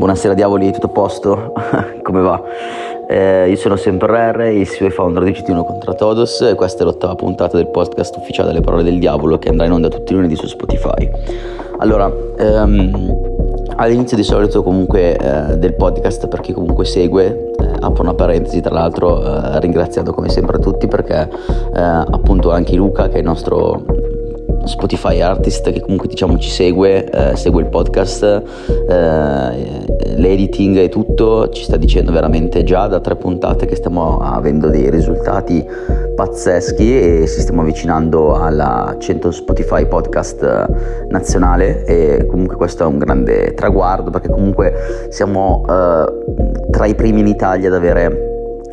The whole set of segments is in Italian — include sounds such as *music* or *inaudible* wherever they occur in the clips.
buonasera diavoli, tutto a posto? *laughs* Come va? Eh, io sono sempre R, il CEO e founder di GT1 contra Todos e questa è l'ottava puntata del podcast ufficiale delle parole del diavolo che andrà in onda tutti i lunedì su Spotify. Allora, ehm, all'inizio di solito comunque eh, del podcast per chi comunque segue eh, apro una parentesi tra l'altro eh, ringraziando come sempre tutti perché eh, appunto anche Luca che è il nostro Spotify artist che comunque diciamo ci segue, eh, segue il podcast, eh, l'editing e tutto, ci sta dicendo veramente già da tre puntate che stiamo avendo dei risultati pazzeschi e ci stiamo avvicinando alla 100 Spotify podcast nazionale e comunque questo è un grande traguardo perché comunque siamo eh, tra i primi in Italia ad avere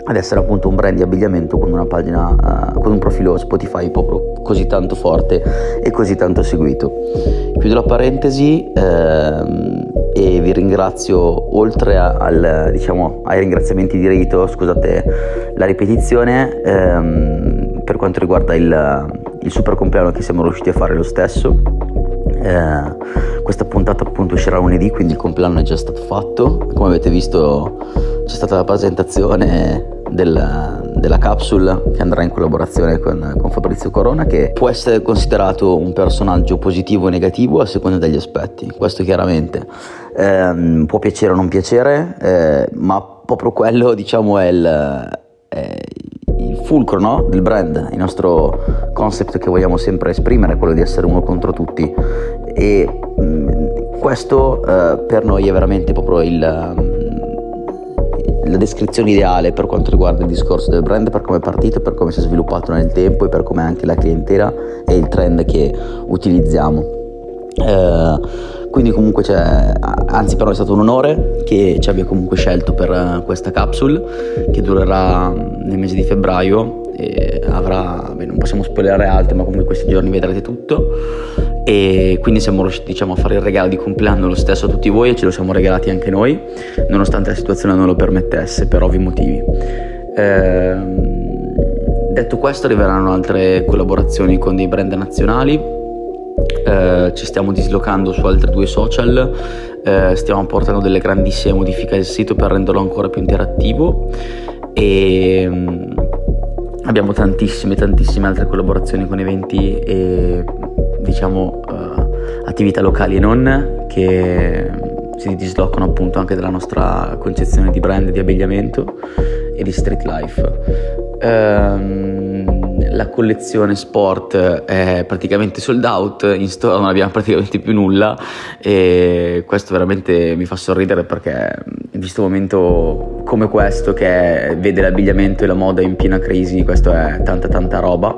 ad essere appunto un brand di abbigliamento con una pagina, uh, con un profilo Spotify proprio così tanto forte e così tanto seguito. Chiudo la parentesi ehm, e vi ringrazio oltre a, al, diciamo, ai ringraziamenti di rito, scusate la ripetizione, ehm, per quanto riguarda il, il super compleanno che siamo riusciti a fare lo stesso. Eh, questa puntata appunto uscirà lunedì, quindi il compleanno è già stato fatto. Come avete visto c'è stata la presentazione della, della capsule che andrà in collaborazione con, con, Fabrizio Corona che può essere considerato un personaggio positivo o negativo a seconda degli aspetti questo chiaramente eh, può piacere o non piacere eh, ma proprio quello diciamo è il, è fulcro no? del brand il nostro concept che vogliamo sempre esprimere quello di essere uno contro tutti e mh, mm, questo eh, per noi è veramente proprio il la descrizione ideale per quanto riguarda il discorso del brand, per come è partito, per come si è sviluppato nel tempo e per come anche la clientela e il trend che utilizziamo. Eh, quindi comunque c'è, anzi però è stato un onore che ci abbia comunque scelto per questa capsule che durerà nel mese di febbraio e avrà, beh, non possiamo spoilerare altro ma comunque questi giorni vedrete tutto e quindi siamo riusciti diciamo, a fare il regalo di compleanno lo stesso a tutti voi e ce lo siamo regalati anche noi, nonostante la situazione non lo permettesse per ovvi motivi. Eh, detto questo arriveranno altre collaborazioni con dei brand nazionali, eh, ci stiamo dislocando su altri due social, eh, stiamo portando delle grandissime modifiche al sito per renderlo ancora più interattivo. E mm, abbiamo tantissime tantissime altre collaborazioni con eventi e diciamo uh, attività locali e non che si dislocano appunto anche dalla nostra concezione di brand di abbigliamento e di street life. Um, la collezione sport è praticamente sold out, in store non abbiamo *laughs* praticamente più nulla e questo veramente mi fa sorridere perché visto un momento come questo che vede l'abbigliamento e la moda in piena crisi, questo è tanta tanta roba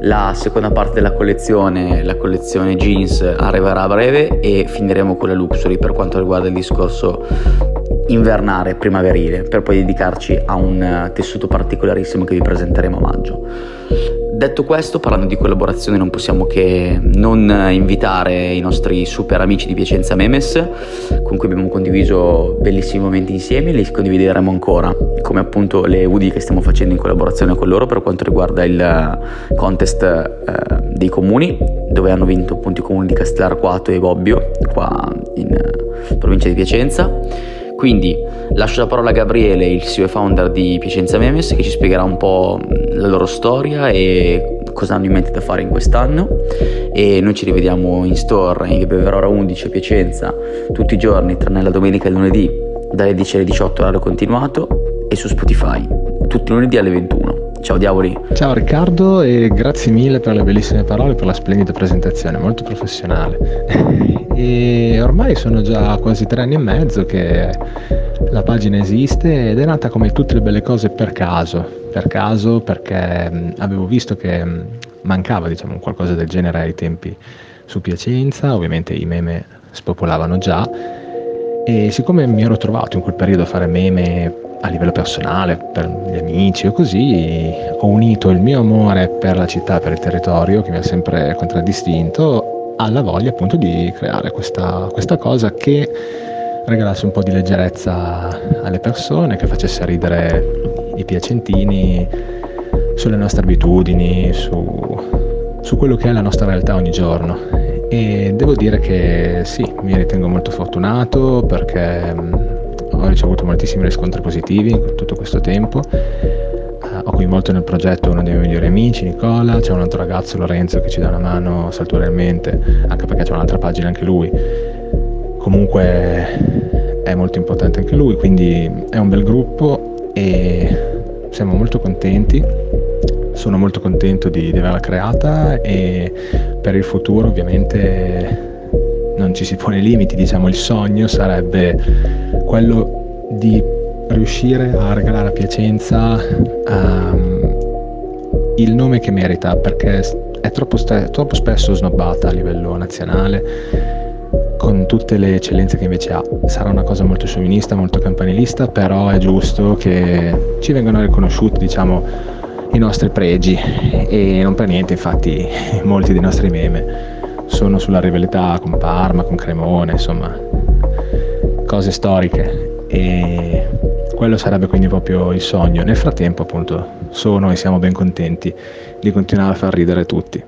la seconda parte della collezione, la collezione jeans, arriverà a breve e finiremo con la luxury per quanto riguarda il discorso invernale, primaverile, per poi dedicarci a un tessuto particolarissimo che vi presenteremo a maggio. Detto questo, parlando di collaborazione, non possiamo che non invitare i nostri super amici di Piacenza Memes, con cui abbiamo condiviso bellissimi momenti insieme, li condivideremo ancora, come appunto le UDI che stiamo facendo in collaborazione con loro per quanto riguarda il contest eh, dei comuni, dove hanno vinto appunto i comuni di Castellarquato e Bobbio, qua in eh, provincia di Piacenza quindi lascio la parola a Gabriele, il CEO e founder di Piacenza Memes, che ci spiegherà un po' la loro storia e cosa hanno in mente da fare in quest'anno. E noi ci rivediamo in store in Beverora 11 a Piacenza tutti i giorni, tranne la domenica e il lunedì, dalle 10 alle 18 orario continuato e su Spotify, tutti i lunedì alle 21. Ciao diavoli. Ciao Riccardo e grazie mille per le bellissime parole per la splendida presentazione, molto professionale. *laughs* e ormai sono già quasi tre anni e mezzo che la pagina esiste ed è nata come tutte le belle cose per caso, per caso perché avevo visto che mancava diciamo qualcosa del genere ai tempi su Piacenza, ovviamente i meme spopolavano già. E siccome mi ero trovato in quel periodo a fare meme a livello personale, per gli amici o così, ho unito il mio amore per la città, per il territorio che mi ha sempre contraddistinto alla voglia appunto di creare questa, questa cosa che regalasse un po' di leggerezza alle persone, che facesse ridere i piacentini sulle nostre abitudini, su, su quello che è la nostra realtà ogni giorno. E devo dire che sì, mi ritengo molto fortunato perché mm, ho ricevuto moltissimi riscontri positivi in tutto questo tempo. Ho coinvolto nel progetto uno dei miei migliori amici, Nicola, c'è un altro ragazzo, Lorenzo, che ci dà una mano saltuariamente, anche perché c'è un'altra pagina anche lui. Comunque è molto importante anche lui, quindi è un bel gruppo e siamo molto contenti sono molto contento di, di averla creata e per il futuro ovviamente non ci si pone limiti, diciamo il sogno sarebbe quello di riuscire a regalare a Piacenza um, il nome che merita perché è troppo, st- troppo spesso snobbata a livello nazionale con tutte le eccellenze che invece ha. Sarà una cosa molto sciovinista, molto campanilista, però è giusto che ci vengano riconosciuti, diciamo, i nostri pregi e non per niente infatti *laughs* molti dei nostri meme sono sulla rivalità con Parma, con Cremone, insomma cose storiche e quello sarebbe quindi proprio il sogno. Nel frattempo appunto sono e siamo ben contenti di continuare a far ridere tutti.